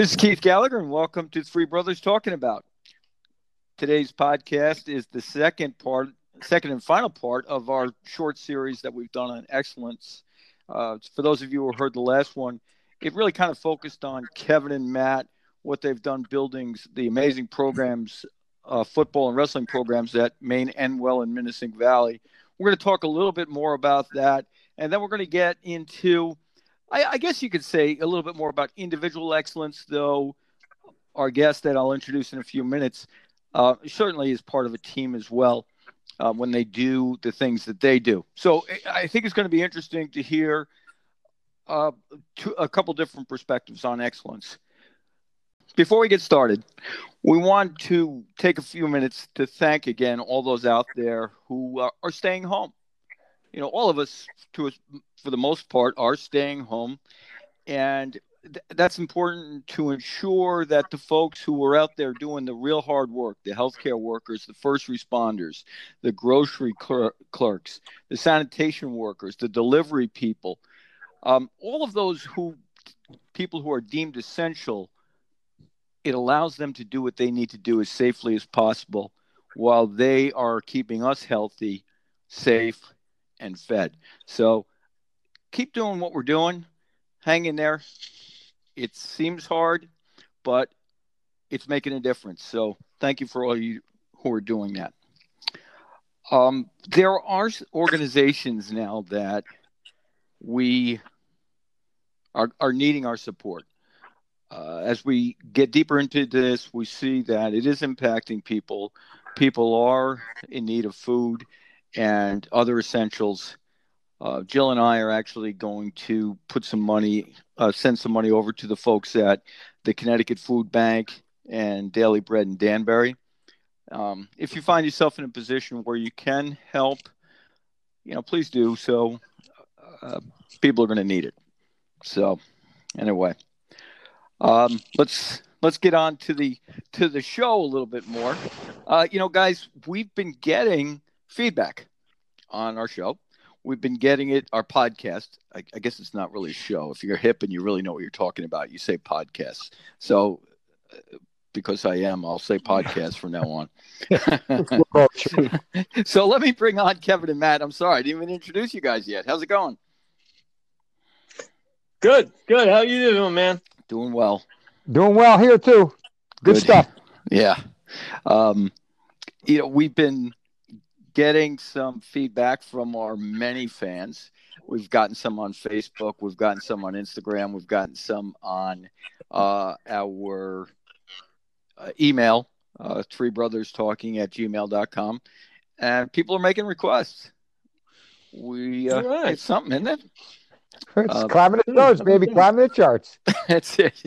This is Keith Gallagher, and welcome to Three Brothers Talking About. Today's podcast is the second part, second and final part of our short series that we've done on excellence. Uh, for those of you who heard the last one, it really kind of focused on Kevin and Matt, what they've done building the amazing programs, uh, football and wrestling programs at Maine-Endwell in Minisink Valley. We're going to talk a little bit more about that, and then we're going to get into I, I guess you could say a little bit more about individual excellence, though. Our guest that I'll introduce in a few minutes uh, certainly is part of a team as well uh, when they do the things that they do. So I think it's going to be interesting to hear uh, a couple different perspectives on excellence. Before we get started, we want to take a few minutes to thank again all those out there who uh, are staying home you know, all of us, to for the most part, are staying home, and th- that's important to ensure that the folks who are out there doing the real hard work, the healthcare workers, the first responders, the grocery cler- clerks, the sanitation workers, the delivery people, um, all of those who people who are deemed essential, it allows them to do what they need to do as safely as possible while they are keeping us healthy, safe, and fed. So keep doing what we're doing. Hang in there. It seems hard, but it's making a difference. So thank you for all you who are doing that. Um, there are organizations now that we are, are needing our support. Uh, as we get deeper into this, we see that it is impacting people. People are in need of food and other essentials. Uh, Jill and I are actually going to put some money, uh, send some money over to the folks at the Connecticut Food Bank and Daily Bread in Danbury. Um, if you find yourself in a position where you can help, you know, please do. So uh, people are going to need it. So anyway, um, let's let's get on to the to the show a little bit more. Uh, you know, guys, we've been getting feedback on our show. We've been getting it, our podcast. I, I, guess it's not really a show. If you're hip and you really know what you're talking about, you say podcasts. So, uh, because I am, I'll say podcast from now on. so let me bring on Kevin and Matt. I'm sorry, I didn't even introduce you guys yet. How's it going? Good, good. How you doing, man? Doing well. Doing well here too. Good, good. stuff. Yeah. Um, you know, we've been getting some feedback from our many fans. We've gotten some on Facebook, we've gotten some on Instagram, we've gotten some on uh, our uh, email, uh, three brothers talking at gmail.com. And people are making requests. We uh, right. it's something, isn't it? It's uh, climbing the charts, baby, climbing the charts. That's it.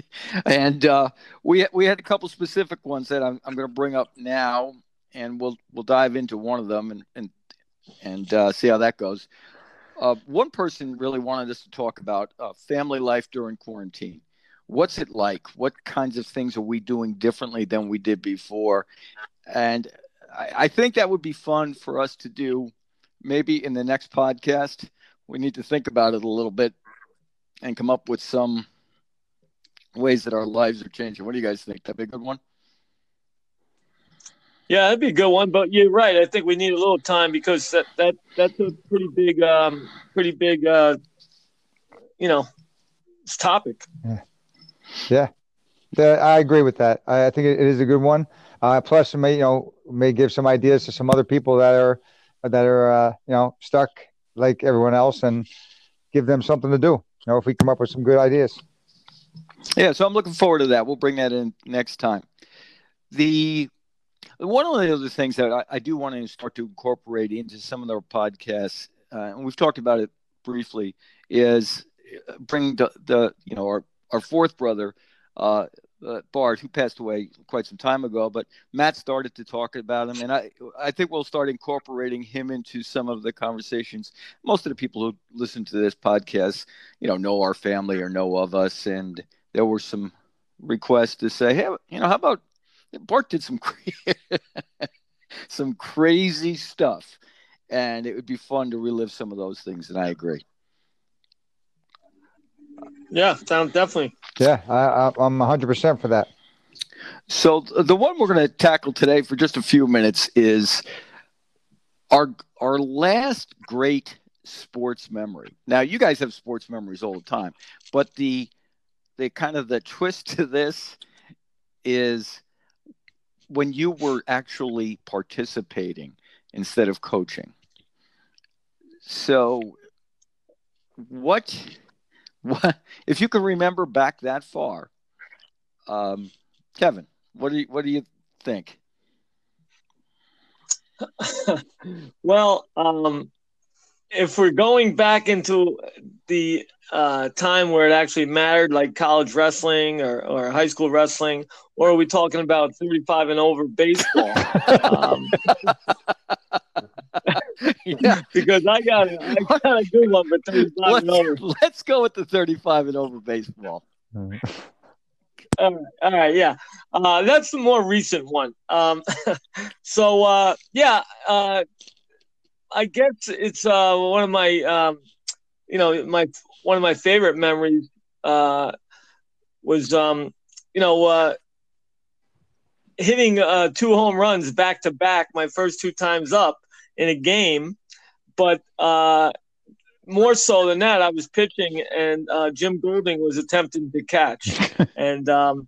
And uh, we we had a couple specific ones that I'm, I'm going to bring up now and we'll we'll dive into one of them and and and uh, see how that goes. Uh, one person really wanted us to talk about uh, family life during quarantine. What's it like? What kinds of things are we doing differently than we did before? And I, I think that would be fun for us to do. Maybe in the next podcast, we need to think about it a little bit and come up with some ways that our lives are changing. What do you guys think? That'd be a good one. Yeah, that'd be a good one. But you're right. I think we need a little time because that, that that's a pretty big, um, pretty big, uh, you know, topic. Yeah. yeah, yeah, I agree with that. I, I think it, it is a good one. Uh, plus, it may you know may give some ideas to some other people that are that are uh, you know stuck like everyone else, and give them something to do. You know, if we come up with some good ideas. Yeah, so I'm looking forward to that. We'll bring that in next time. The one of the other things that I, I do want to start to incorporate into some of our podcasts, uh, and we've talked about it briefly, is uh, bring the, the you know our our fourth brother, uh, uh, Bart, who passed away quite some time ago, but Matt started to talk about him, and I I think we'll start incorporating him into some of the conversations. Most of the people who listen to this podcast, you know, know our family or know of us, and there were some requests to say, hey, you know, how about Bart did some some crazy stuff, and it would be fun to relive some of those things. And I agree. Yeah, sounds definitely. Yeah, I, I, I'm 100 percent for that. So the one we're going to tackle today for just a few minutes is our our last great sports memory. Now you guys have sports memories all the time, but the the kind of the twist to this is when you were actually participating instead of coaching. So what what if you can remember back that far? Um, Kevin, what do you what do you think? well, um, if we're going back into the uh, time where it actually mattered, like college wrestling or, or high school wrestling, or are we talking about 35 and over baseball? um, yeah. because I got, I got a good one for 35 let's, and over. Let's go with the 35 and over baseball. All right, all right, yeah, uh, that's the more recent one. Um, so uh, yeah, uh, I guess it's uh, one of my, um, you know, my one of my favorite memories uh, was, um, you know, uh, hitting uh, two home runs back to back. My first two times up in a game, but uh, more so than that, I was pitching and uh, Jim Golding was attempting to catch, and um,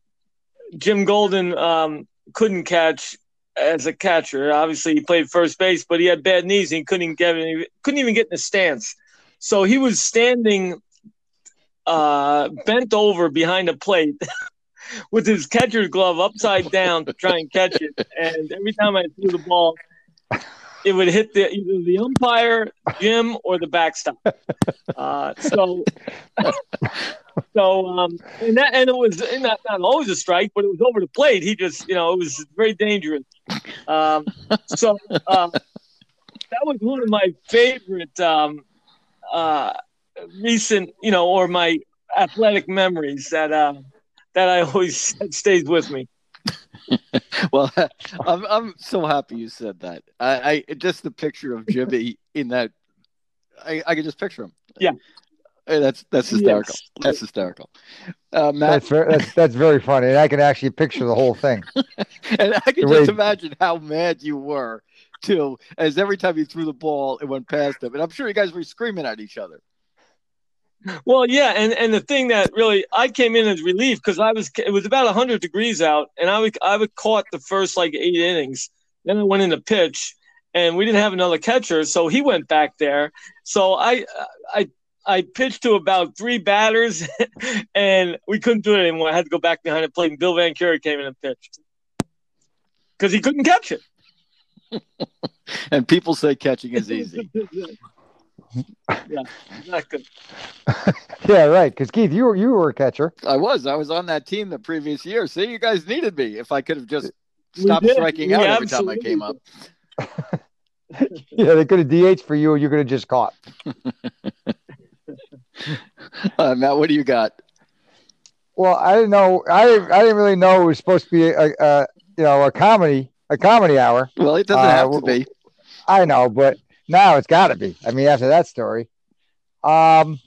Jim Golden um, couldn't catch as a catcher. Obviously, he played first base, but he had bad knees and he couldn't get any, couldn't even get in the stance. So he was standing uh, bent over behind a plate with his catcher's glove upside down to try and catch it. And every time I threw the ball, it would hit the either the umpire, Jim, or the backstop. Uh, so, so um, and that and it was not, not always a strike, but it was over the plate. He just, you know, it was very dangerous. Um, so um, that was one of my favorite um, uh, recent, you know, or my athletic memories that uh, that I always that stays with me. well, I'm I'm so happy you said that. I, I just the picture of Jimmy in that, I I can just picture him. Yeah, that's that's hysterical. Yes. That's hysterical. Uh, Matt, that's very, that's that's very funny, and I can actually picture the whole thing. and I can just imagine how mad you were too, as every time you threw the ball, it went past him, and I'm sure you guys were screaming at each other. Well, yeah, and and the thing that really I came in as relief because I was it was about hundred degrees out, and I would I would caught the first like eight innings. Then I went in the pitch, and we didn't have another catcher, so he went back there. So I I I pitched to about three batters, and we couldn't do it anymore. I had to go back behind the plate, and Bill Van Cura came in and pitched because he couldn't catch it. and people say catching is easy. yeah, not good. yeah, right. Because Keith, you were you were a catcher. I was. I was on that team the previous year. See, you guys needed me. If I could have just stopped striking out every time I came up. yeah, they could have DH for you, or you could have just caught. uh, Matt, what do you got? Well, I didn't know. I I didn't really know it was supposed to be a, a you know a comedy a comedy hour. Well, it doesn't uh, have to be. I know, but now it's got to be. I mean, after that story, um,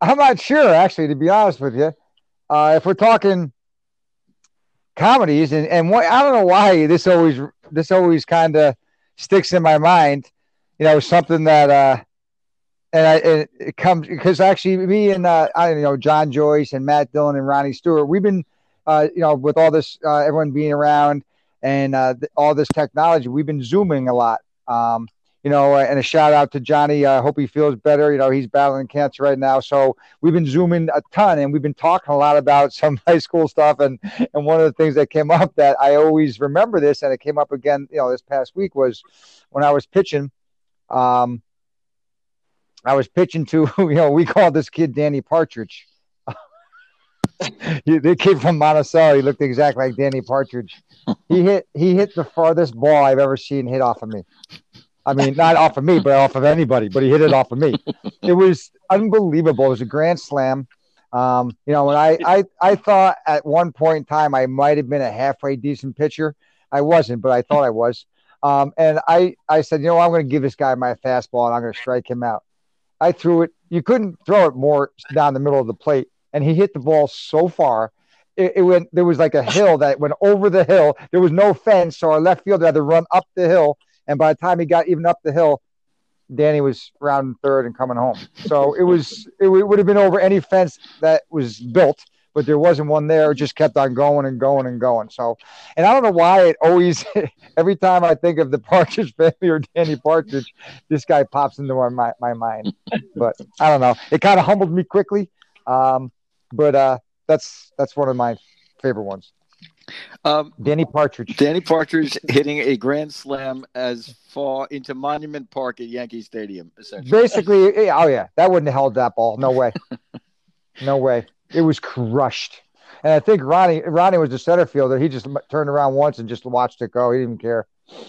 I'm not sure actually. To be honest with you, uh, if we're talking comedies, and and what I don't know why this always this always kind of sticks in my mind. You know, something that uh, and I and it comes because actually me and uh, I you know John Joyce and Matt Dillon and Ronnie Stewart, we've been uh, you know with all this uh, everyone being around and uh, th- all this technology, we've been zooming a lot. Um, you know, and a shout out to Johnny. I hope he feels better. You know, he's battling cancer right now. So we've been zooming a ton and we've been talking a lot about some high school stuff. And, and one of the things that came up that I always remember this, and it came up again, you know, this past week was when I was pitching. Um, I was pitching to, you know, we called this kid Danny Partridge. The came from Monticello, he looked exactly like Danny Partridge. He hit he hit the farthest ball I've ever seen hit off of me. I mean, not off of me, but off of anybody. But he hit it off of me. It was unbelievable. It was a grand slam. Um, you know, when I, I I thought at one point in time I might have been a halfway decent pitcher. I wasn't, but I thought I was. Um, and I I said, you know, I'm going to give this guy my fastball and I'm going to strike him out. I threw it. You couldn't throw it more down the middle of the plate, and he hit the ball so far. It, it went. There was like a hill that went over the hill. There was no fence, so our left fielder had to run up the hill. And by the time he got even up the hill, Danny was round third and coming home. So it was. It would have been over any fence that was built but there wasn't one there. It just kept on going and going and going. So, and I don't know why it always, every time I think of the Partridge family or Danny Partridge, this guy pops into my, my mind. But I don't know. It kind of humbled me quickly. Um, but uh, that's that's one of my favorite ones. Um, Danny Partridge. Danny Partridge hitting a grand slam as far into Monument Park at Yankee Stadium, essentially. Basically, oh yeah, that wouldn't have held that ball. No way. no way. It was crushed. And I think Ronnie Ronnie was the center fielder. He just turned around once and just watched it go. He didn't care.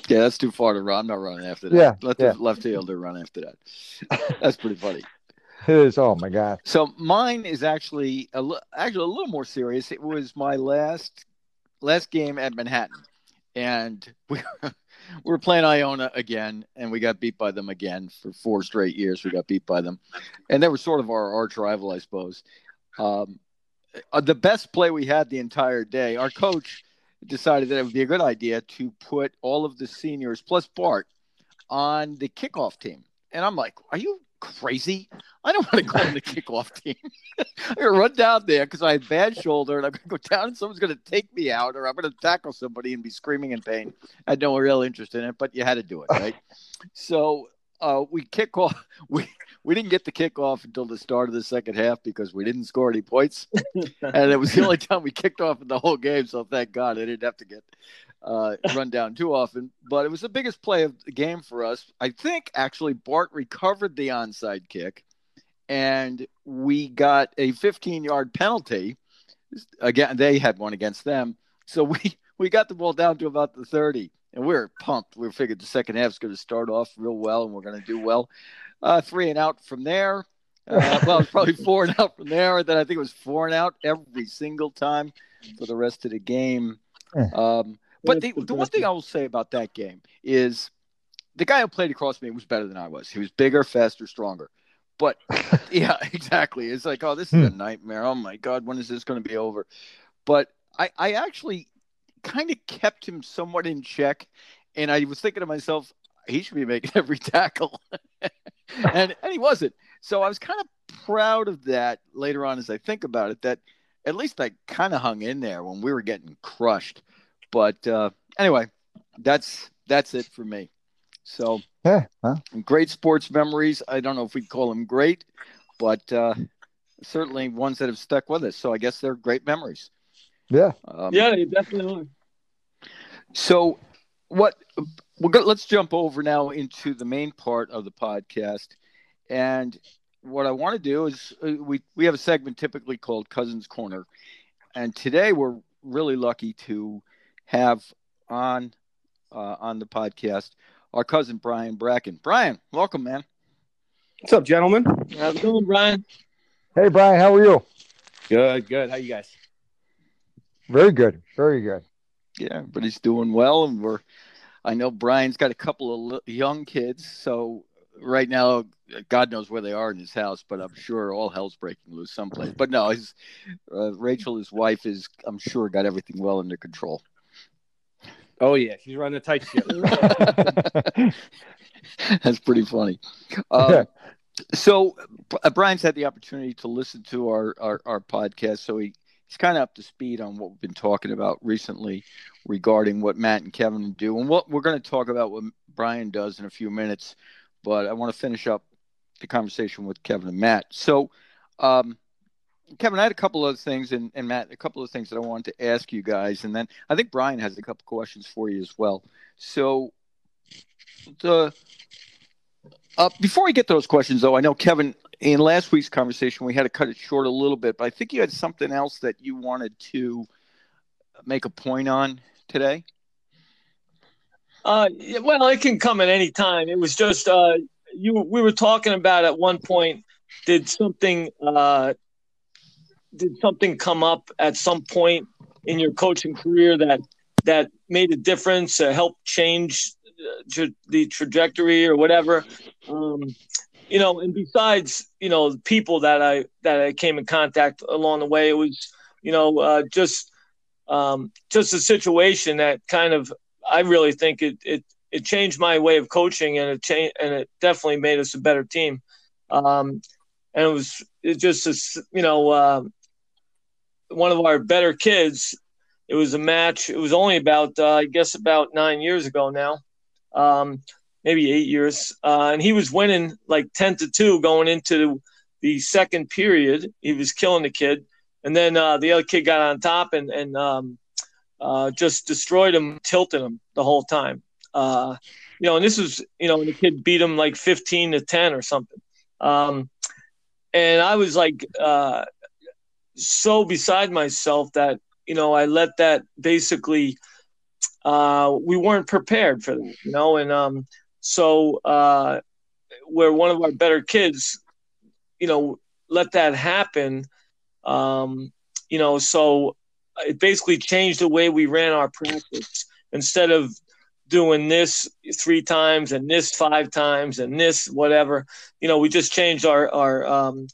Yeah, that's too far to run. I'm not running after that. Yeah, let yeah. the left fielder run after that. That's pretty funny. It is. Oh my god. So mine is actually a actually a little more serious. It was my last last game at Manhattan, and we were, we playing Iona again, and we got beat by them again for four straight years. We got beat by them, and they were sort of our arch rival, I suppose. Um, uh, the best play we had the entire day, our coach decided that it would be a good idea to put all of the seniors plus Bart on the kickoff team. And I'm like, are you crazy? I don't want to go on the kickoff team. I'm going to run down there because I have bad shoulder and I'm going to go down and someone's going to take me out or I'm going to tackle somebody and be screaming in pain. I had no real interest in it, but you had to do it, right? so uh, we kick off. We we didn't get the kickoff until the start of the second half because we didn't score any points, and it was the only time we kicked off in the whole game. So thank God I didn't have to get uh, run down too often. But it was the biggest play of the game for us. I think actually Bart recovered the onside kick, and we got a 15 yard penalty. Again, they had one against them, so we we got the ball down to about the 30 and we were pumped. We figured the second half is going to start off real well, and we're going to do well. Uh, three and out from there. Uh, well, it's probably four and out from there. Then I think it was four and out every single time for the rest of the game. Um, but the, the one thing I will say about that game is the guy who played across me was better than I was. He was bigger, faster, stronger. But yeah, exactly. It's like, oh, this is a nightmare. Oh my God, when is this going to be over? But I, I actually kind of kept him somewhat in check. And I was thinking to myself, he should be making every tackle. and, and he wasn't. So I was kind of proud of that later on as I think about it, that at least I kind of hung in there when we were getting crushed. But uh, anyway, that's that's it for me. So yeah, huh? great sports memories. I don't know if we'd call them great, but uh, certainly ones that have stuck with us. So I guess they're great memories. Yeah. Um, yeah, you definitely are. So, what? We'll go, let's jump over now into the main part of the podcast, and what I want to do is uh, we we have a segment typically called Cousins Corner, and today we're really lucky to have on uh, on the podcast our cousin Brian Bracken. Brian, welcome, man. What's up, gentlemen? How's it going, Brian? Hey, Brian, how are you? Good, good. How you guys? Very good. Very good. Yeah, but he's doing well, and we're. I know Brian's got a couple of young kids, so right now, God knows where they are in his house, but I'm sure all hell's breaking loose someplace. But no, his uh, Rachel, his wife, is I'm sure got everything well under control. Oh yeah, she's running a tight ship. That's pretty funny. Um, so uh, Brian's had the opportunity to listen to our, our, our podcast, so he he's kind of up to speed on what we've been talking about recently regarding what Matt and Kevin do. And what we're going to talk about what Brian does in a few minutes, but I want to finish up the conversation with Kevin and Matt. So, um, Kevin, I had a couple of things, and, and Matt, a couple of things that I wanted to ask you guys, and then I think Brian has a couple questions for you as well. So, the uh, before I get those questions, though, I know Kevin in last week's conversation, we had to cut it short a little bit, but I think you had something else that you wanted to make a point on today. Uh, well, it can come at any time. It was just uh, you. We were talking about at one point. Did something uh, did something come up at some point in your coaching career that that made a difference, uh, helped change uh, the trajectory or whatever? Um, you know, and besides, you know, people that I that I came in contact along the way, it was, you know, uh, just um, just a situation that kind of I really think it it it changed my way of coaching and it changed and it definitely made us a better team. Um, and it was it just you know uh, one of our better kids. It was a match. It was only about uh, I guess about nine years ago now. Um, maybe eight years, uh, and he was winning like ten to two going into the second period. He was killing the kid, and then uh, the other kid got on top and and um, uh, just destroyed him, tilted him the whole time. Uh, you know, and this was you know, the kid beat him like fifteen to ten or something. Um, and I was like uh, so beside myself that you know I let that basically uh, we weren't prepared for that, you know, and um, so uh, where one of our better kids, you know, let that happen, um, you know, so it basically changed the way we ran our practice. Instead of doing this three times and this five times and this whatever, you know, we just changed our our um,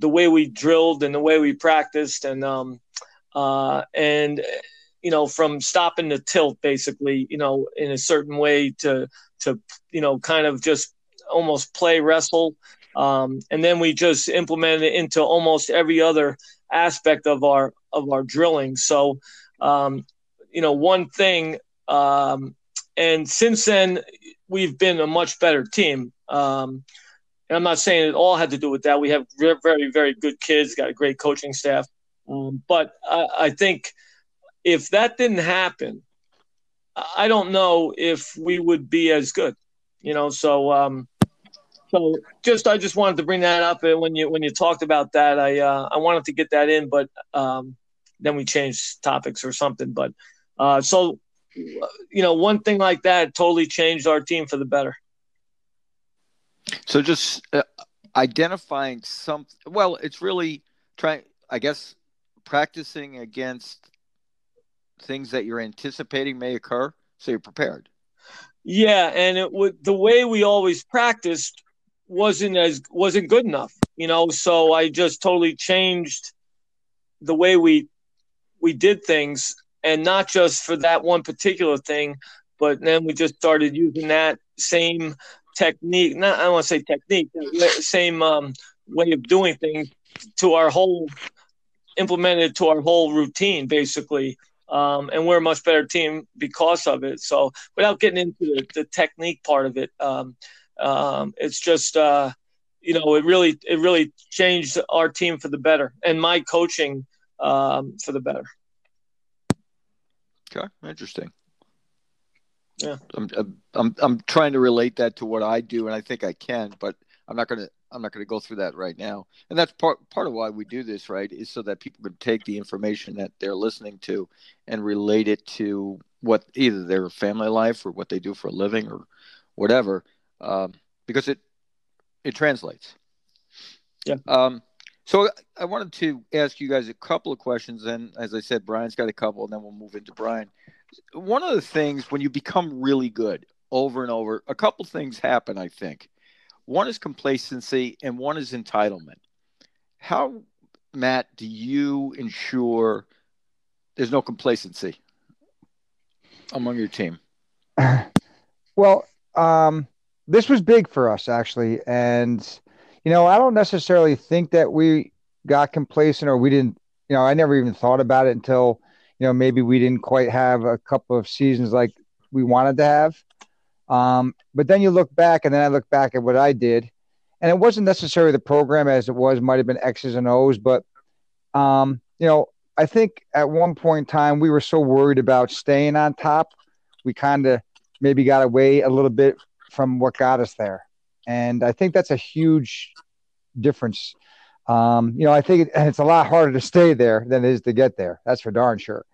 the way we drilled and the way we practiced and um, uh, and you know from stopping the tilt basically, you know, in a certain way to to you know kind of just almost play wrestle. Um, and then we just implemented it into almost every other aspect of our of our drilling. So um, you know one thing um, and since then we've been a much better team. Um, and i'm not saying it all had to do with that we have very very good kids got a great coaching staff um, but I, I think if that didn't happen I don't know if we would be as good, you know. So, um, so just I just wanted to bring that up, and when you when you talked about that, I uh, I wanted to get that in, but um, then we changed topics or something. But uh, so, you know, one thing like that totally changed our team for the better. So just uh, identifying some. Well, it's really trying. I guess practicing against things that you're anticipating may occur, so you're prepared. Yeah, and it would the way we always practiced wasn't as wasn't good enough, you know. So I just totally changed the way we we did things, and not just for that one particular thing, but then we just started using that same technique. Not I want to say technique, same um, way of doing things to our whole implemented to our whole routine, basically um, and we're a much better team because of it. So, without getting into the, the technique part of it, um, um, it's just uh, you know it really it really changed our team for the better, and my coaching um, for the better. Okay, interesting. Yeah, I'm, I'm I'm trying to relate that to what I do, and I think I can, but I'm not going to I'm not to go through that right now. And that's part part of why we do this, right? Is so that people can take the information that they're listening to and relate it to what either their family life or what they do for a living or whatever, um, because it it translates. Yeah. Um, so I wanted to ask you guys a couple of questions, and as I said, Brian's got a couple, and then we'll move into Brian. One of the things when you become really good over and over, a couple things happen. I think one is complacency and one is entitlement. How, Matt, do you ensure there's no complacency among your team? Well, um, this was big for us actually, and you know, I don't necessarily think that we got complacent or we didn't. You know, I never even thought about it until you know maybe we didn't quite have a couple of seasons like we wanted to have. Um, but then you look back, and then I look back at what I did, and it wasn't necessarily the program as it was, might have been X's and O's, but um, you know, I think at one point in time we were so worried about staying on top, we kind of maybe got away a little bit from what got us there, and I think that's a huge difference. Um, you know, I think it, it's a lot harder to stay there than it is to get there. That's for darn sure.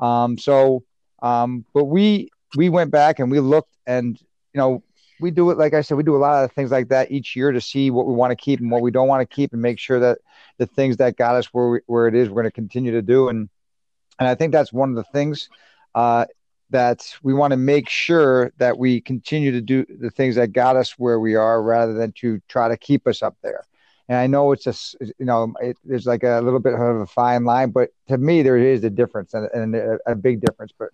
Um, so, um, but we we went back and we looked and you know we do it like i said we do a lot of things like that each year to see what we want to keep and what we don't want to keep and make sure that the things that got us where we, where it is we're going to continue to do and and i think that's one of the things uh that we want to make sure that we continue to do the things that got us where we are rather than to try to keep us up there. And I know it's a, you know, it, there's like a little bit of a fine line, but to me, there is a difference and, and a, a, big difference. But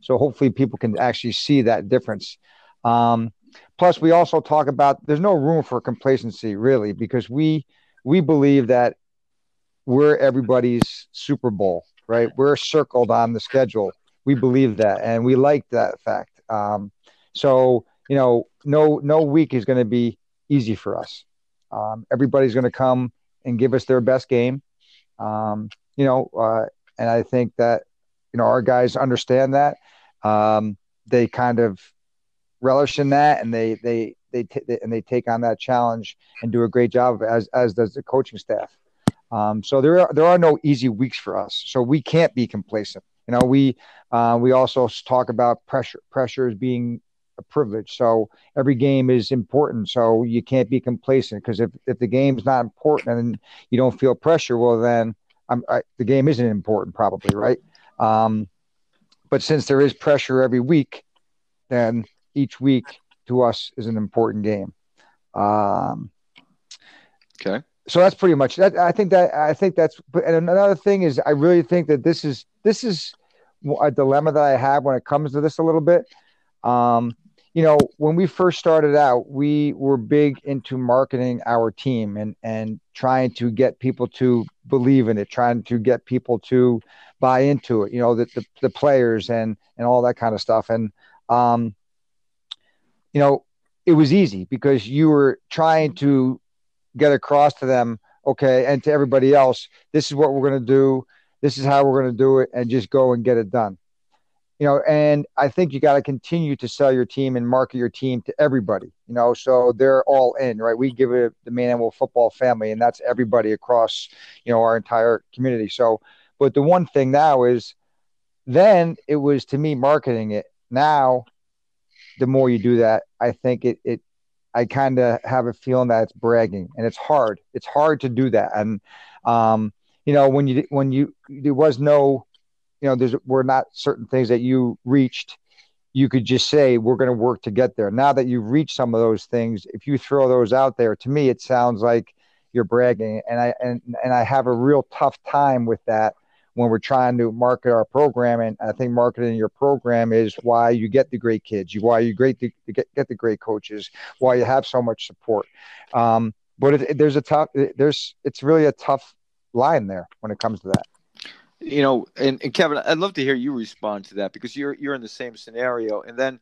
so hopefully people can actually see that difference. Um, plus, we also talk about there's no room for complacency really because we we believe that we're everybody's Super Bowl, right? We're circled on the schedule. We believe that, and we like that fact. Um, so you know, no no week is going to be easy for us. Um, everybody's going to come and give us their best game. Um, you know, uh, and I think that you know our guys understand that. Um, they kind of relish in that, and they they they, t- they, and they take on that challenge and do a great job as as does the coaching staff. Um, so there are there are no easy weeks for us. So we can't be complacent. You know, we uh, we also talk about pressure pressure as being a privilege. So every game is important. So you can't be complacent because if, if the game's not important and you don't feel pressure, well then I, the game isn't important probably, right? Um, but since there is pressure every week, then each week to us is an important game. Um, okay. So that's pretty much that. I think that I think that's. And another thing is, I really think that this is this is a dilemma that I have when it comes to this a little bit. Um, you know, when we first started out, we were big into marketing our team and and trying to get people to believe in it, trying to get people to buy into it. You know, the the, the players and and all that kind of stuff. And um, you know, it was easy because you were trying to get across to them, okay, and to everybody else, this is what we're going to do. This is how we're going to do it, and just go and get it done you know, and I think you got to continue to sell your team and market your team to everybody, you know, so they're all in, right? We give it the Maine-Endwell Football family, and that's everybody across, you know, our entire community. So, but the one thing now is then it was to me marketing it. Now, the more you do that, I think it, it, I kind of have a feeling that it's bragging and it's hard. It's hard to do that. And, um, you know, when you, when you, there was no, you know, there's were not certain things that you reached, you could just say we're going to work to get there. Now that you've reached some of those things, if you throw those out there, to me, it sounds like you're bragging, and I and and I have a real tough time with that when we're trying to market our program. And I think marketing your program is why you get the great kids, you why you great the, get, get the great coaches, why you have so much support. Um, but it, it, there's a tough, it, there's it's really a tough line there when it comes to that you know, and, and Kevin, I'd love to hear you respond to that because you're you're in the same scenario. And then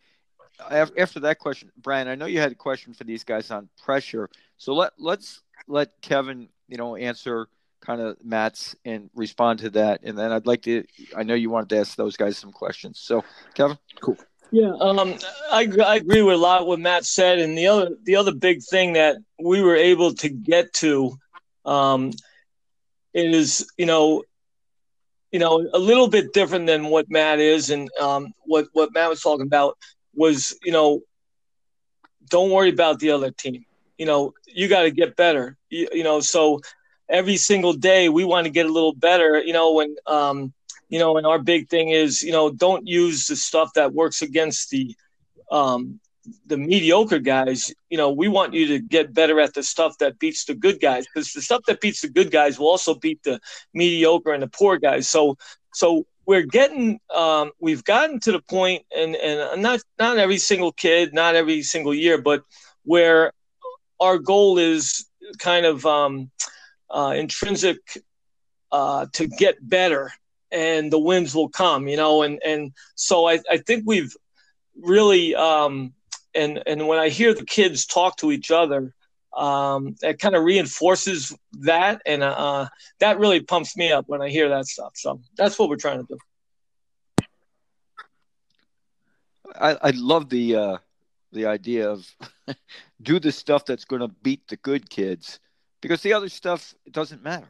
after that question, Brian, I know you had a question for these guys on pressure. So let let's let Kevin, you know, answer kind of Matt's and respond to that. And then I'd like to I know you wanted to ask those guys some questions. So Kevin, cool. Yeah, um, I, I agree with a lot what Matt said, and the other the other big thing that we were able to get to um, is you know you know, a little bit different than what Matt is, and um, what what Matt was talking about was, you know, don't worry about the other team. You know, you got to get better. You, you, know, so every single day we want to get a little better. You know, when um, you know, and our big thing is, you know, don't use the stuff that works against the um, the mediocre guys, you know, we want you to get better at the stuff that beats the good guys because the stuff that beats the good guys will also beat the mediocre and the poor guys. So, so we're getting, um, we've gotten to the point, and and not not every single kid, not every single year, but where our goal is kind of um, uh, intrinsic uh, to get better, and the wins will come, you know, and and so I I think we've really um, and and when I hear the kids talk to each other, um, it kind of reinforces that, and uh, that really pumps me up when I hear that stuff. So that's what we're trying to do. I, I love the uh, the idea of do the stuff that's going to beat the good kids because the other stuff it doesn't matter.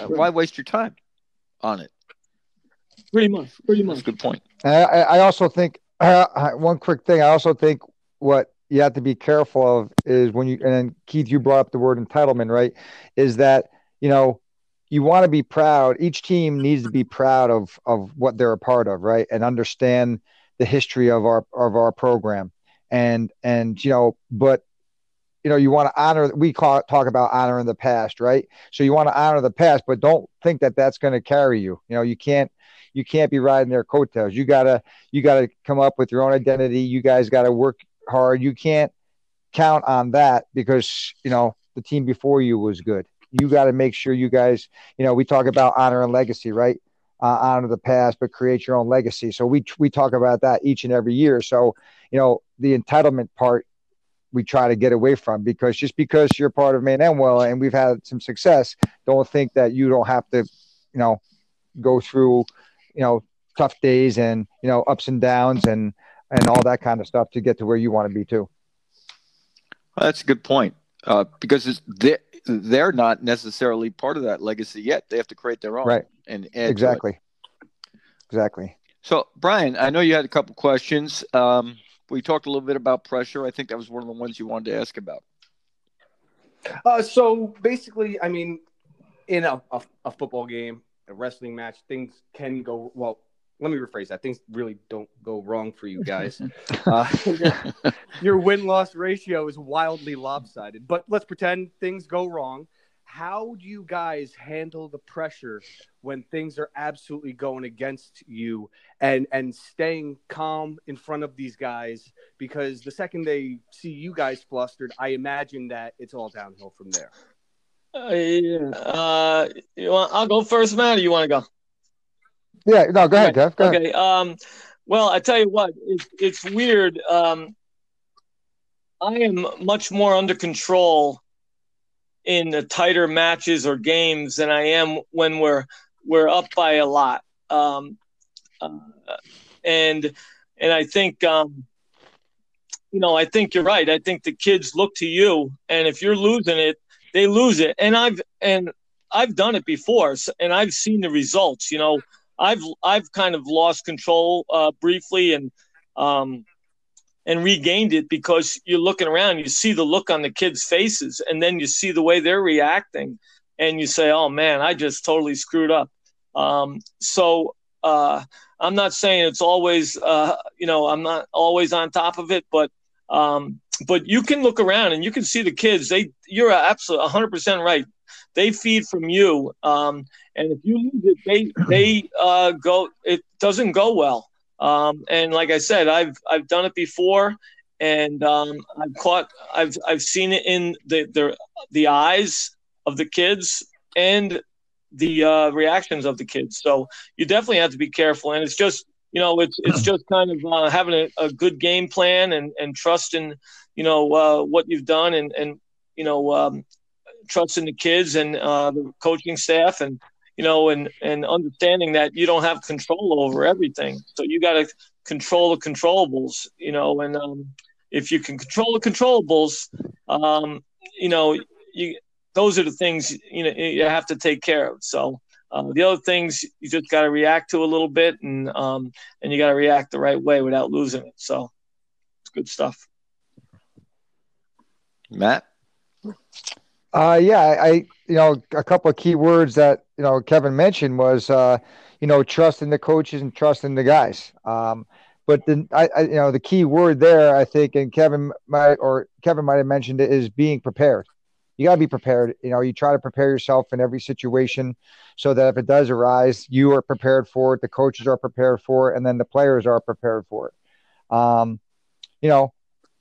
Uh, why waste your time on it? Pretty much. Pretty much. That's a good point. I, I also think uh, one quick thing. I also think what you have to be careful of is when you and Keith, you brought up the word entitlement, right? Is that you know you want to be proud. Each team needs to be proud of of what they're a part of, right? And understand the history of our of our program. And and you know, but you know, you want to honor. We call, talk about honoring the past, right? So you want to honor the past, but don't think that that's going to carry you. You know, you can't you can't be riding their coattails. You gotta you gotta come up with your own identity. You guys got to work hard. You can't count on that because you know the team before you was good. You got to make sure you guys, you know, we talk about honor and legacy, right? Uh, honor the past, but create your own legacy. So we we talk about that each and every year. So you know the entitlement part we try to get away from because just because you're part of Maine-Endwell and we've had some success, don't think that you don't have to, you know, go through, you know, tough days and you know ups and downs and and all that kind of stuff to get to where you want to be too. Well, that's a good point uh, because they, they're not necessarily part of that legacy yet. They have to create their own. Right. And exactly. Exactly. So, Brian, I know you had a couple questions. Um, we talked a little bit about pressure. I think that was one of the ones you wanted to ask about. Uh, so basically, I mean, in a, a, a football game, a wrestling match, things can go well. Let me rephrase that. Things really don't go wrong for you guys. uh, your, your win loss ratio is wildly lopsided. But let's pretend things go wrong. How do you guys handle the pressure when things are absolutely going against you and and staying calm in front of these guys because the second they see you guys flustered, I imagine that it's all downhill from there. Uh, uh you want, I'll go first, Matt. Or you want to go? Yeah, no, go ahead, Jeff. Go okay. Ahead. Um, well, I tell you what, it, it's weird. Um, I am much more under control in the tighter matches or games than I am when we're we're up by a lot. Um, uh, and and I think um, you know I think you're right. I think the kids look to you, and if you're losing it, they lose it. And I've and I've done it before, and I've seen the results. You know, I've I've kind of lost control uh, briefly, and um, and regained it because you're looking around, you see the look on the kids' faces, and then you see the way they're reacting, and you say, "Oh man, I just totally screwed up." Um, so uh, I'm not saying it's always, uh, you know, I'm not always on top of it, but um, but you can look around and you can see the kids. They, you're absolutely 100 percent right. They feed from you, um, and if you lose it, they they uh, go. It doesn't go well. Um, and like I said, I've I've done it before, and um, I've caught I've I've seen it in the the the eyes of the kids and the uh, reactions of the kids. So you definitely have to be careful, and it's just you know it's it's just kind of uh, having a, a, good game plan and and trust trusting you know uh, what you've done and and you know um, trusting the kids and uh, the coaching staff and you know, and and understanding that you don't have control over everything. So you got to control the controllables, you know, and um, if you can control the controllables, um, you know, you those are the things you know you have to take care of. So uh, the other things you just got to react to a little bit, and um, and you got to react the right way without losing it. So it's good stuff. Matt. Uh, yeah, I, you know, a couple of key words that you know Kevin mentioned was, uh, you know, trusting the coaches and trusting the guys. Um, but the, I, I, you know, the key word there, I think, and Kevin might or Kevin might have mentioned it is being prepared. You got to be prepared. You know, you try to prepare yourself in every situation so that if it does arise, you are prepared for it, the coaches are prepared for it, and then the players are prepared for it. Um, you know,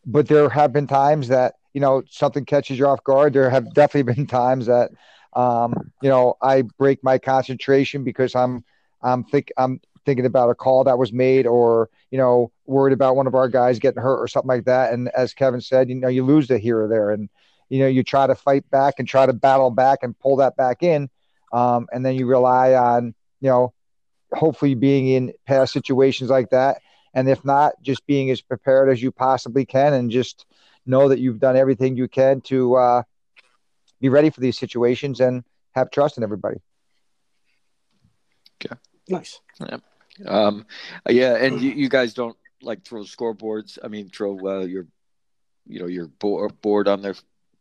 but there have been times that you know something catches you off guard. There have definitely been times that um, you know I break my concentration because I'm I'm think I'm thinking about a call that was made or you know worried about one of our guys getting hurt or something like that. And as Kevin said, you know you lose the here or there, and you know you try to fight back and try to battle back and pull that back in, um, and then you rely on you know hopefully being in past situations like that and if not just being as prepared as you possibly can and just know that you've done everything you can to uh, be ready for these situations and have trust in everybody. Okay. Nice. Yeah. Um, yeah. And you, you guys don't like throw scoreboards. I mean, throw uh, your, you know, your board, board on their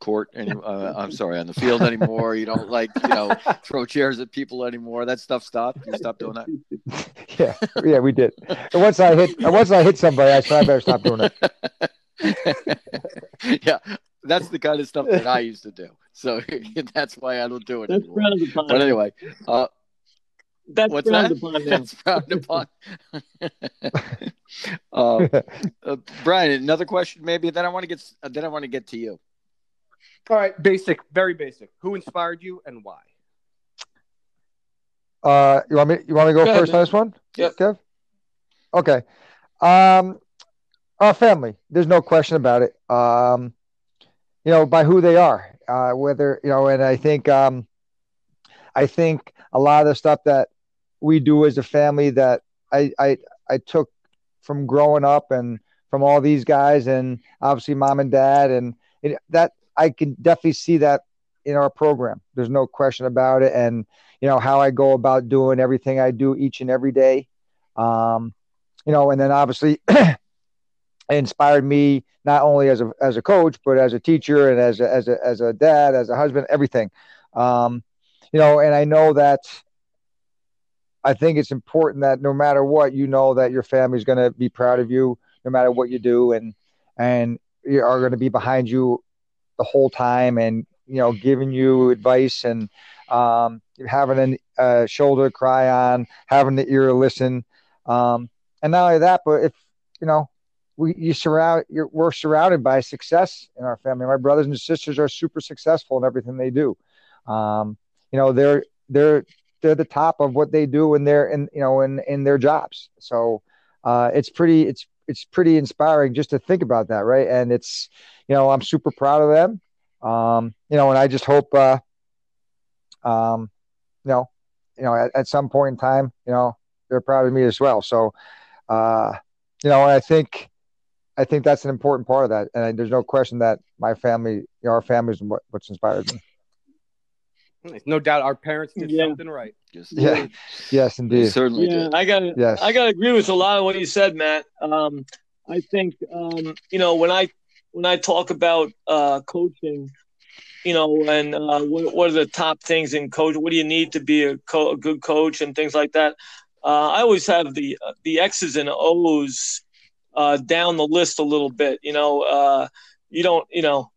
court any uh, I'm sorry on the field anymore. You don't like you know throw chairs at people anymore. That stuff stopped. You stopped doing that. Yeah, yeah, we did. And once I hit, once I hit somebody, I said I better stop doing it. yeah, that's the kind of stuff that I used to do. So that's why I don't do it That's anymore. upon. But anyway, uh, That's what's frowned that? upon now. That's frowned upon. uh, uh, Brian, another question, maybe. Then I want to get. Then I want to get to you. All right, basic, very basic. Who inspired you and why? Uh, you want me? You want me to go, Go first man. on this one? Yep. Kev. Okay. Um, our family. There's no question about it. Um, you know, by who they are. Uh, whether you know, and I think, um, I think a lot of the stuff that we do as a family that I I I took from growing up and from all these guys and obviously mom and dad and it, that I can definitely see that in our program. There's no question about it. And you know how I go about doing everything I do each and every day. Um, you know, and then obviously inspired me not only as a as a coach but as a teacher and as a, as a as a dad, as a husband, everything. Um, you know, and I know that I think it's important that no matter what, you know that your family's going to be proud of you, no matter what you do, and and you are going to be behind you the whole time, and you know, giving you advice and um, having a uh, shoulder cry on, having the ear to listen, um, and not only that, but if you know, we you surround, you're, we're surrounded by success in our family. My brothers and sisters are super successful in everything they do. Um, you know, they're they're they're the top of what they do in their in you know in in their jobs. So uh, it's pretty it's it's pretty inspiring just to think about that, right? And it's you know I'm super proud of them. Um, you know, and I just hope uh, um, you know, you know, at, at some point in time, you know, they're proud of me as well. So uh, you know, I think I think that's an important part of that, and there's no question that my family, you know, our family is what, what's inspired me. No doubt, our parents did Yeah. something right. Just, Yeah. Yes, they indeed. certainly Yeah, did. I got Yes. I got to agree with a lot of what you said, Matt. Um, I think um, you know when I when I talk about uh, coaching, you know, and uh, what, what are the top things in coach? What do you need to be a, co- a good coach and things like that? Uh, I always have the the X's and O's uh, down the list a little bit. You know, uh, you don't, you know,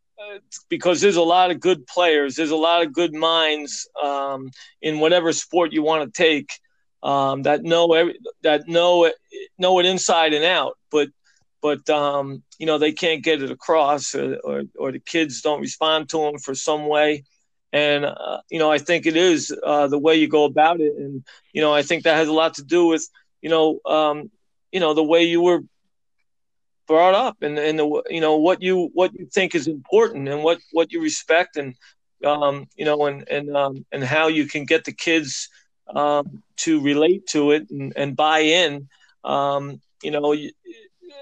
because there's a lot of good players, there's a lot of good minds um, in whatever sport you want to take um, that know every, that know it, know it inside and out, but but um, you know they can't get it across, or, or, or the kids don't respond to them for some way. And uh, you know, I think it is uh, the way you go about it, and you know, I think that has a lot to do with you know, um, you know, the way you were brought up, and and the you know what you what you think is important, and what what you respect, and um, you know, and and um, and how you can get the kids um, to relate to it and, and buy in. Um, you know,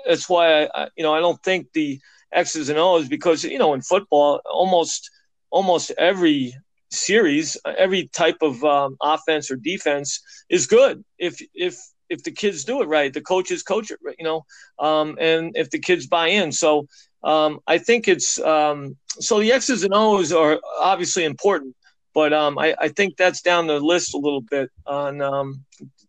that's why I, you know, I don't think the X's and O's because you know in football almost almost every series, every type of um, offense or defense is good if if if the kids do it right, the coaches coach it, you know, um, and if the kids buy in. So um, I think it's um, so the X's and O's are obviously important, but um, I, I think that's down the list a little bit on um,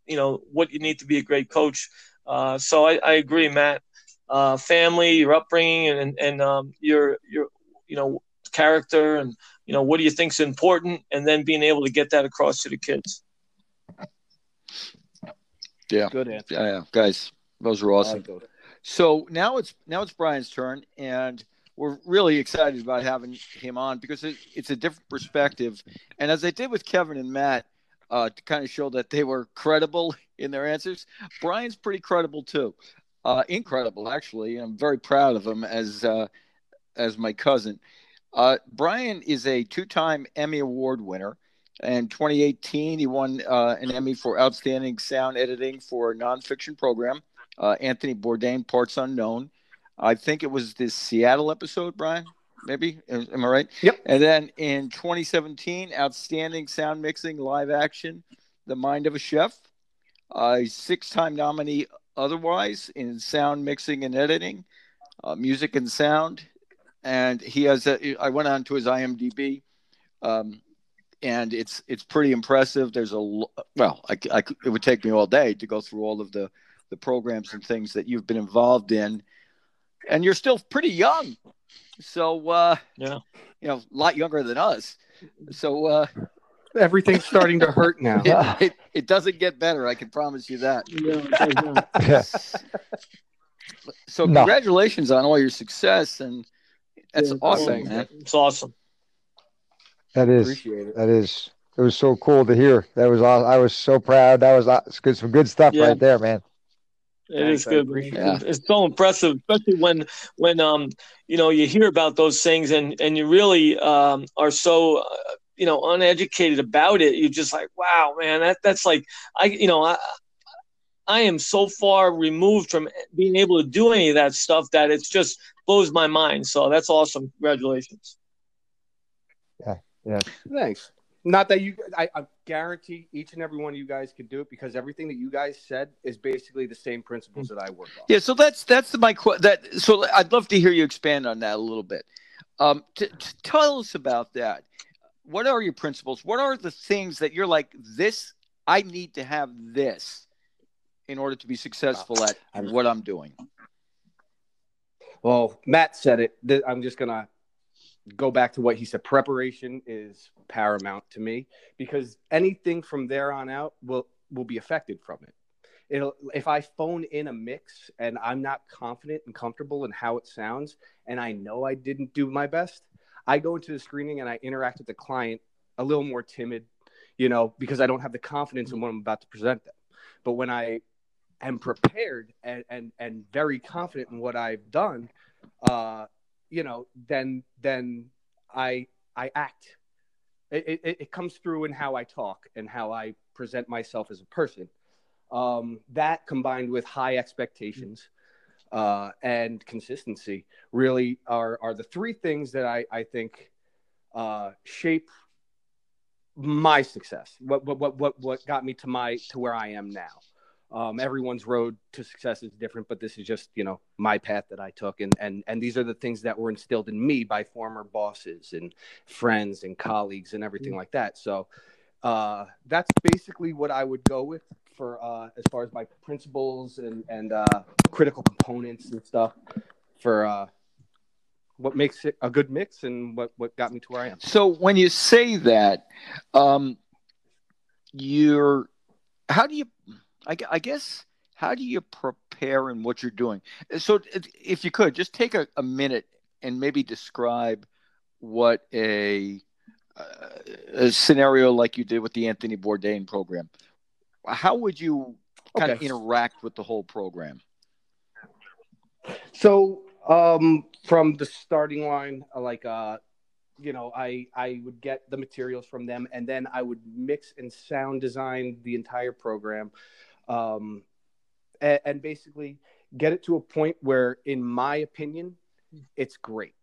you know what you need to be a great coach. Uh, so I, I agree, Matt. Uh, family, your upbringing, and and um, your your you know character, and you know what do you think's important, and then being able to get that across to the kids. Yeah. Good answer. Yeah, yeah, guys, those are awesome. those. So now it's now it's Brian's turn, and we're really excited about having him on because it, it's a different perspective. And as I did with Kevin and Matt, uh, to kind of show that they were credible in their answers, Brian's pretty credible too. Uh, incredible, actually. I'm very proud of him as uh, as my cousin. Uh, Brian is a two-time Emmy Award winner. In 2018, he won uh, an Emmy for Outstanding Sound Editing for a nonfiction program. Uh, Anthony Bourdain, Parts Unknown. I think it was this Seattle episode, Brian. Maybe am I right? Yep. And then in 2017, Outstanding Sound Mixing Live Action, The Mind of a Chef. Uh, six-time nominee otherwise in sound mixing and editing, uh, music and sound, and he has a. I went on to his IMDb, um, and it's it's pretty impressive. There's a well, I, I, it would take me all day to go through all of the the programs and things that you've been involved in, and you're still pretty young. So uh, yeah, you know, a lot younger than us. So uh, everything's starting to hurt now. it, it, it, doesn't get better. I can promise you that. Yeah, so congratulations on all your success, and that's yeah, awesome, man. It's awesome. That is. That is. It was so cool to hear. That was. I was so proud. That was good. Some good stuff yeah. right there, man. It Thanks, is good. Yeah. It's so impressive, especially when when um you know you hear about those things and and you really um are so uh, you know uneducated about it. You're just like, wow, man, that that's like I you know I I am so far removed from being able to do any of that stuff that it's just blows my mind. So that's awesome. Congratulations. Yeah. Yeah. Thanks. Not that you, I, I, guarantee each and every one of you guys can do it because everything that you guys said is basically the same principles that I work on. Yeah, so that's that's my that. So I'd love to hear you expand on that a little bit. Um, t- t- tell us about that. What are your principles? What are the things that you're like? This I need to have this in order to be successful at what I'm doing. Well, Matt said it. I'm just gonna go back to what he said. Preparation is paramount to me because anything from there on out will will be affected from it. It'll if I phone in a mix and I'm not confident and comfortable in how it sounds, and I know I didn't do my best, I go into the screening and I interact with the client a little more timid, you know, because I don't have the confidence in what I'm about to present them. But when I am prepared and and, and very confident in what I've done, uh, you know, then then I I act. It, it, it comes through in how I talk and how I present myself as a person. Um, that combined with high expectations uh, and consistency really are are the three things that I I think uh, shape my success. What what what what got me to my to where I am now. Um, everyone's road to success is different, but this is just you know my path that I took, and and and these are the things that were instilled in me by former bosses and friends and colleagues and everything mm-hmm. like that. So uh, that's basically what I would go with for uh, as far as my principles and and uh, critical components and stuff for uh, what makes it a good mix and what what got me to where I am. So when you say that, um, you're how do you I, I guess how do you prepare in what you're doing? So if you could just take a, a minute and maybe describe what a, uh, a scenario like you did with the Anthony Bourdain program. How would you kind okay. of interact with the whole program? So um, from the starting line, like uh, you know, I I would get the materials from them, and then I would mix and sound design the entire program um, and, and basically get it to a point where, in my opinion, it's great.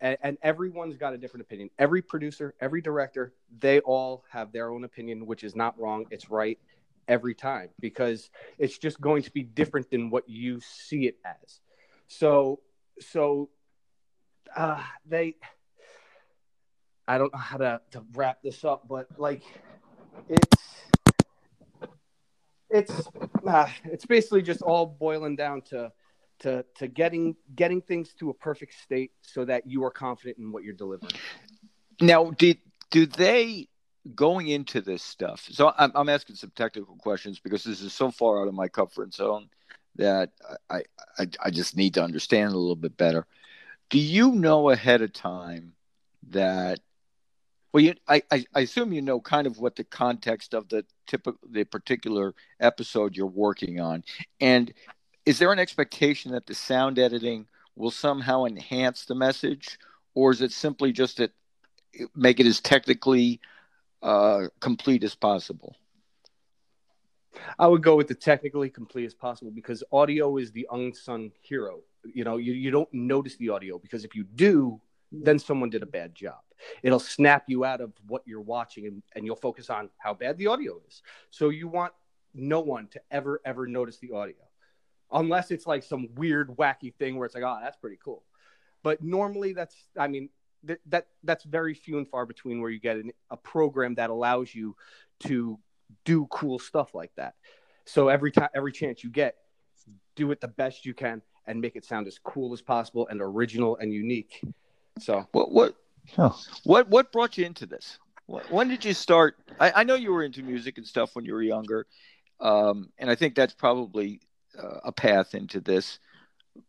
And, and, everyone's got a different opinion. Every producer, every director, they all have their own opinion, which is not wrong. It's right every time because it's just going to be different than what you see it as. So, so uh, they, I don't know how to, to wrap this up, but like it's it's uh, it's basically just all boiling down to to to getting getting things to a perfect state so that you are confident in what you're delivering. Now, did do they going into this stuff? So I'm, I'm asking some technical questions because this is so far out of my comfort zone that I, I I just need to understand a little bit better. Do you know ahead of time that well, you, I, I, I assume you know kind of what the context of the typical, the particular episode you're working on, and is there an expectation that the sound editing will somehow enhance the message, or is it simply just that make it as technically uh, complete as possible? I would go with the technically complete as possible because audio is the unsung hero. You know, you, you don't notice the audio because if you do, then someone did a bad job. It'll snap you out of what you're watching and, and you'll focus on how bad the audio is. So you want no one to ever, ever notice the audio unless it's like some weird, wacky thing where it's like, oh, that's pretty cool. but normally that's I mean that that that's very few and far between where you get an, a program that allows you to do cool stuff like that. So every time every chance you get, do it the best you can and make it sound as cool as possible and original and unique. So what what what what brought you into this? When did you start? I, I, know you were into music and stuff when you were younger, um, and I think that's probably uh, a path into this.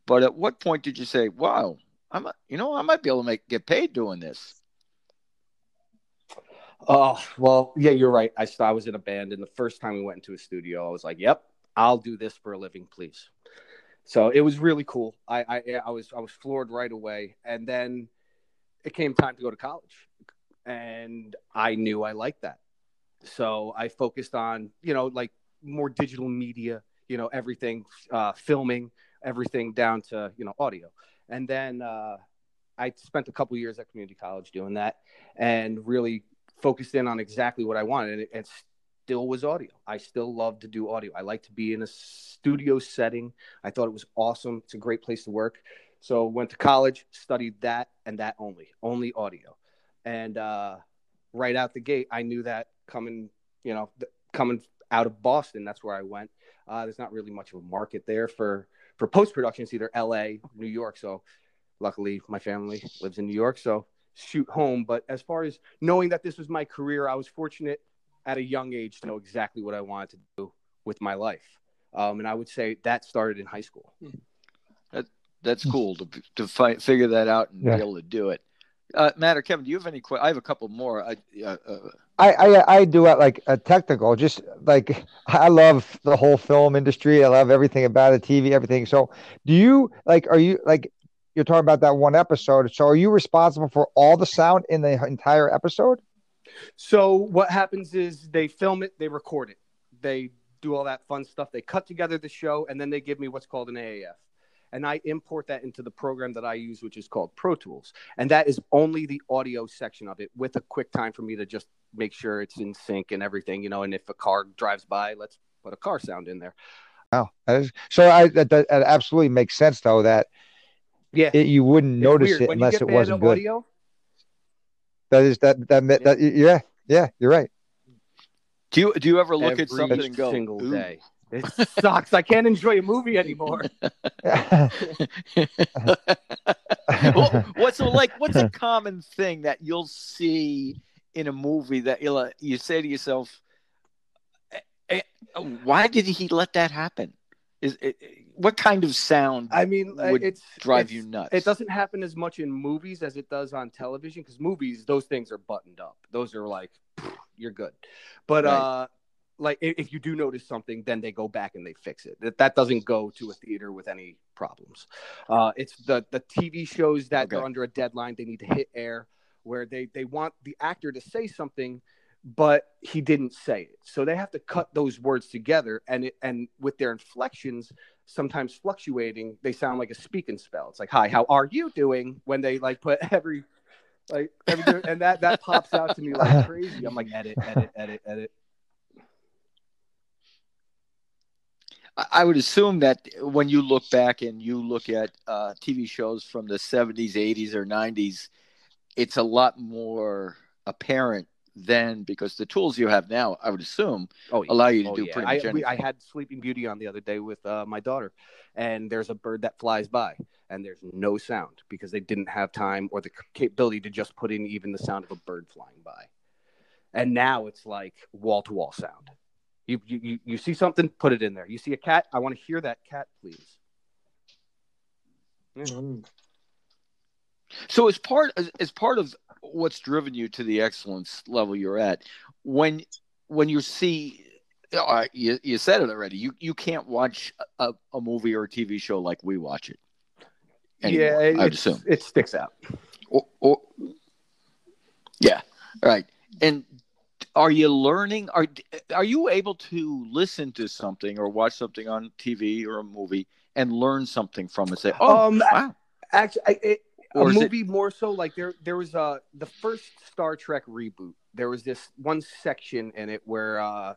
But at what point did you say, "Wow, I'm a, you know I might be able to make get paid doing this"? Oh well, yeah, you're right. I I was in a band, and the first time we went into a studio, I was like, "Yep, I'll do this for a living, please." So it was really cool. I I, I was I was floored right away, and then it came time to go to college, and I knew I liked that. So I focused on you know like more digital media, you know everything, uh, filming, everything down to you know audio, and then uh, I spent a couple years at community college doing that, and really focused in on exactly what I wanted, and it, it still was audio. I still love to do audio. I like to be in a studio setting. I thought it was awesome. It's a great place to work. So went to college, studied that and that only, only audio. And uh, right out the gate, I knew that coming, you know, th- coming out of Boston, that's where I went. Uh, there's not really much of a market there for for post production. It's either L.A., New York. So luckily, my family lives in New York, so shoot home. But as far as knowing that this was my career, I was fortunate at a young age to know exactly what I wanted to do with my life. Um, and I would say that started in high school. That, that's cool to to fi- figure that out and yeah. be able to do it. Uh, Matt or Kevin, do you have any? questions? I have a couple more. I, uh, uh, I, I, I do it like a technical. Just like I love the whole film industry. I love everything about it, TV, everything. So, do you like? Are you like? You're talking about that one episode. So, are you responsible for all the sound in the entire episode? So, what happens is they film it, they record it, they do all that fun stuff. They cut together the show, and then they give me what's called an AAF and I import that into the program that I use, which is called Pro Tools. And that is only the audio section of it with a QuickTime for me to just make sure it's in sync and everything, you know. And if a car drives by, let's put a car sound in there. Oh, so I that, that, absolutely makes sense though that yeah it, you wouldn't it's notice weird. it when unless it wasn't good. Audio, that is that that, that, that yeah yeah you're right. Do you do you ever look Every at something and go single Ooh. day? It sucks. I can't enjoy a movie anymore. well, what's like? What's a common thing that you'll see in a movie that you'll you say to yourself, eh, eh, "Why did he let that happen?" Is it, what kind of sound? I mean, would it's drive it's, you nuts. It doesn't happen as much in movies as it does on television because movies, those things are buttoned up. Those are like, you're good. But right. uh, like if you do notice something, then they go back and they fix it. That that doesn't go to a theater with any problems. Uh, it's the the TV shows that okay. are under a deadline. They need to hit air where they they want the actor to say something, but he didn't say it. So they have to cut those words together, and it, and with their inflections sometimes fluctuating, they sound like a speak and spell. It's like, "Hi, how are you doing?" When they like put every like every, and that that pops out to me like crazy. I'm like, edit, edit, edit, edit. I would assume that when you look back and you look at uh, TV shows from the 70s, 80s, or 90s, it's a lot more apparent then because the tools you have now, I would assume, oh, yeah. allow you to oh, do yeah. pretty much I, anything. I had Sleeping Beauty on the other day with uh, my daughter, and there's a bird that flies by, and there's no sound because they didn't have time or the capability to just put in even the sound of a bird flying by. And now it's like wall to wall sound. You, you you see something, put it in there. You see a cat, I want to hear that cat, please. Yeah. Mm. So as part as part of what's driven you to the excellence level you're at, when when you see uh, you, you said it already. You you can't watch a, a movie or a TV show like we watch it. Anymore, yeah, I'd assume it sticks out. Or, or, yeah, right. And are you learning are are you able to listen to something or watch something on TV or a movie and learn something from it say oh um, wow actually it, a movie it... more so like there there was uh the first Star Trek reboot there was this one section in it where uh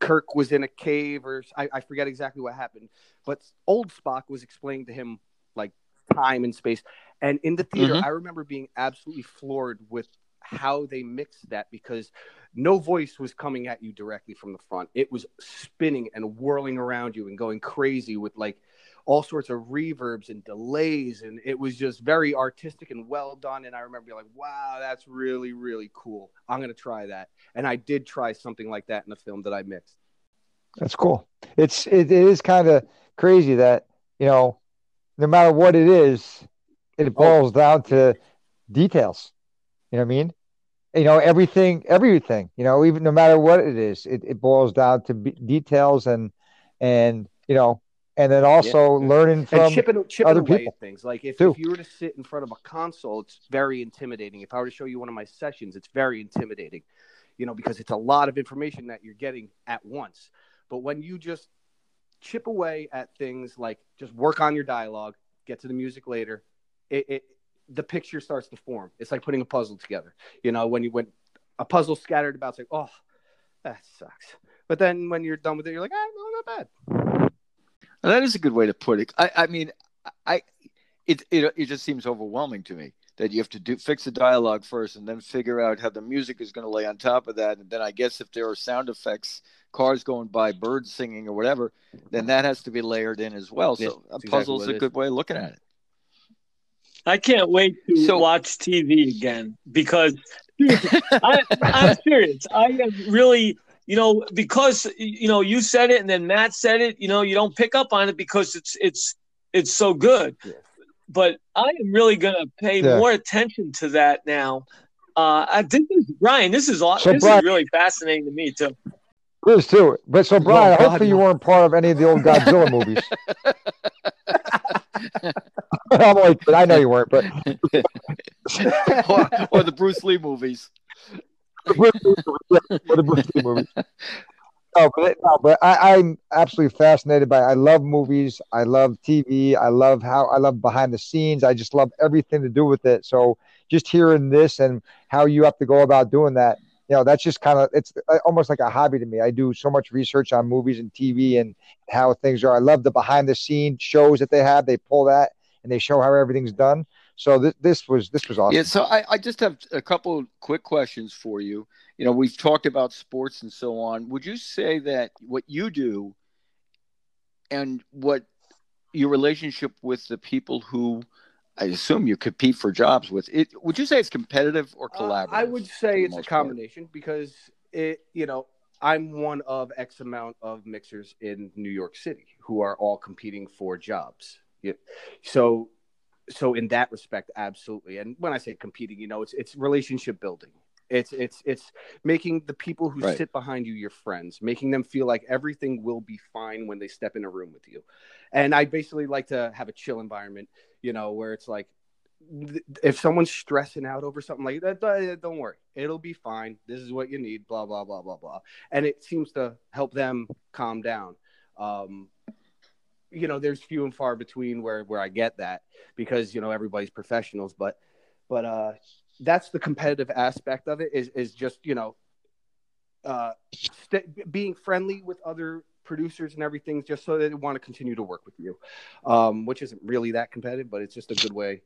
Kirk was in a cave or I, I forget exactly what happened but old Spock was explaining to him like time and space. And in the theater, Mhm. I remember being absolutely floored with how they mixed that because no voice was coming at you directly from the front. It was spinning and whirling around you and going crazy with like all sorts of reverbs and delays. And it was just very artistic and well done. And I remember being like, wow, that's really, really cool. I'm going to try that. And I did try something like that in the film that I mixed. That's cool. It's it, it is kind of crazy that you know, no matter what it is, it oh. boils down to details. You know what I mean? You know everything, everything. You know, even no matter what it is, it, it boils down to be, details and and you know, and then also Yeah. learning from and chipping, chipping other away people, at things. Like if, if you were to sit in front of a console, it's very intimidating. If I were to show you one of my sessions, it's very intimidating, you know, because it's a lot of information that you're getting at once. But when you just chip away at things like just work on your dialogue, get to the music later, it, it the picture starts to form. It's like putting a puzzle together. You know, when you when a puzzle scattered about, it's like, oh, that sucks. But then when you're done with it, you're like, ah, no, not bad. Now, that is a good way to put it. I, I mean, I it, it it just seems overwhelming to me that you have to do fix the dialogue first and then figure out how the music is going to lay on top of that, and then I guess if there are sound effects, cars going by, birds singing, or whatever, then that has to be layered in as well. So a that's exactly puzzle is a good way of looking at it. I can't wait to So- watch TV again because I, I'm serious. I am really, you know, because you know you said it and then Matt said it. You know, you don't pick up on it because it's it's it's so good. Yeah. But I am really gonna pay Yeah. more attention to that now. Uh, I think this, Brian, this is aw- So, this Brian- is really fascinating to me too. It is too. But so, Brian, Oh, God, hopefully you weren't part of any of the old Godzilla movies. I'm like, but I know you weren't. But or, or the Bruce Lee movies. the Bruce Lee movies, or the Bruce Lee movies. No, but, it- no, but I, I'm absolutely fascinated by. I love movies. I love TV. I love how I love behind the scenes. I just love everything to do with it. So just hearing this and how you have to go about doing that, you know, that's just kind of it's uh, almost like a hobby to me. I do so much research on movies and TV and how things are. I love the behind the scenes shows that they have. They pull that and they show how everything's done. So this this was this was awesome. Yeah, so I, I just have a couple quick questions for you. You know, we've talked about sports and so on. Would you say that what you do and what your relationship with the people who I assume you compete for jobs with, it would you say it's competitive or Uh, collaborative? I would say it's a most part? combination because it, you know, I'm one of X amount of mixers in New York City who are all competing for jobs. Yeah. So, so in that respect, absolutely. And when I say competing, you know, it's it's relationship building. It's it's it's making the people who Right. sit behind you your friends, making them feel like everything will be fine when they step in a room with you. And I basically like to have a chill environment, you know, where it's like if someone's stressing out over something like that, don't worry, it'll be fine. This is what you need, blah blah blah blah blah, and it seems to help them calm down. Um, you know, there's few and far between where where I get that because you know everybody's professionals, but but uh, that's the competitive aspect of it is is just you know uh, st- being friendly with other producers and everything just so they want to continue to work with you. Um, which isn't really that competitive but it's just a good way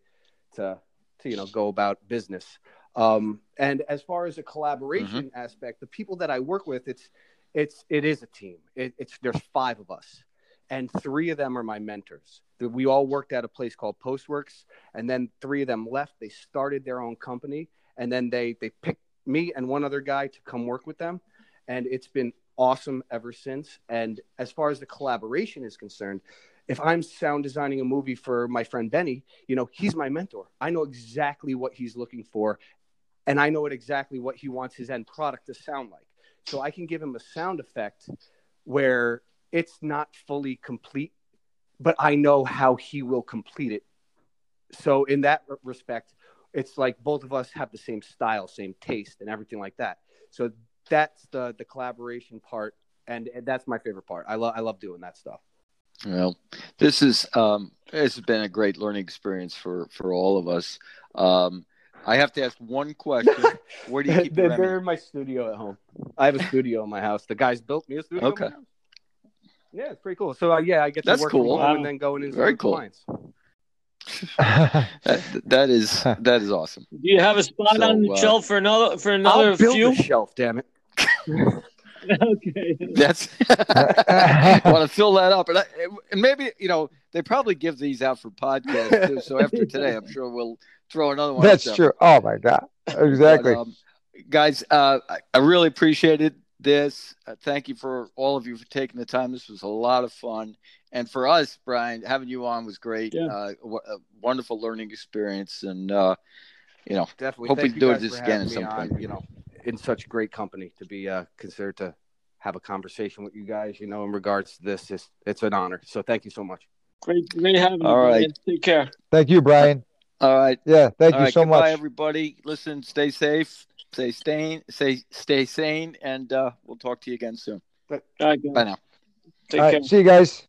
to to you know go about business. Um, and as far as a collaboration aspect the people that i work with it's it's it is a team. It, it's there's five of us and three of them are my mentors. We all worked at a place called PostWorks and then three of them left. They started their own company and then they they picked me and one other guy to come work with them and it's been awesome ever since. And as far as the collaboration is concerned if i'm sound designing a movie for my friend benny you know he's my mentor. I know exactly what he's looking for and i know what exactly what he wants his end product to sound like. So i can give him a sound effect where it's not fully complete but i know how he will complete it. So in that respect it's like both of us have the same style same taste and everything like that. So that's the the collaboration part and that's my favorite part. I love i love doing that stuff. Well, this is um, this has been a great learning experience for for all of us. Um, I have to ask one question: Where do you keep they're, in my studio at home. I have a studio in my house. The guys built me a studio Okay. House. yeah it's pretty cool so uh, yeah i get to That's work cool. from home Wow. and then going and install Very cool. clients that, that is that is awesome. Do you have a spot So, on the uh, shelf for another for another I'll build few? a shelf. Damn it. okay. That's want to fill that up, and, I, and maybe you know they probably give these out for podcasts too. So after today, I'm sure we'll throw another one. That's there. true. Oh my god. Exactly. But, um, guys, uh, I, I really appreciated this. Uh, thank you for all of you for taking the time. This was a lot of fun, and for us, Brian, having you on was great. Yeah. Uh, w- a wonderful learning experience, and uh, you know, Definitely. Hope we Thank can you do guys this again having at some on, point. You know, in such great company to be uh, considered to have a conversation with you guys. You know, in regards to this, it's, it's an honor. So thank you so much. Great, great having you. All right. Brian. Take care. Thank you, Brian. all right. Yeah, thank All you right, so goodbye, much. everybody. Listen, stay safe, stay sane, stay stay sane, and uh, we'll talk to you again soon. All right. Bye now. Take All care. right, see you guys.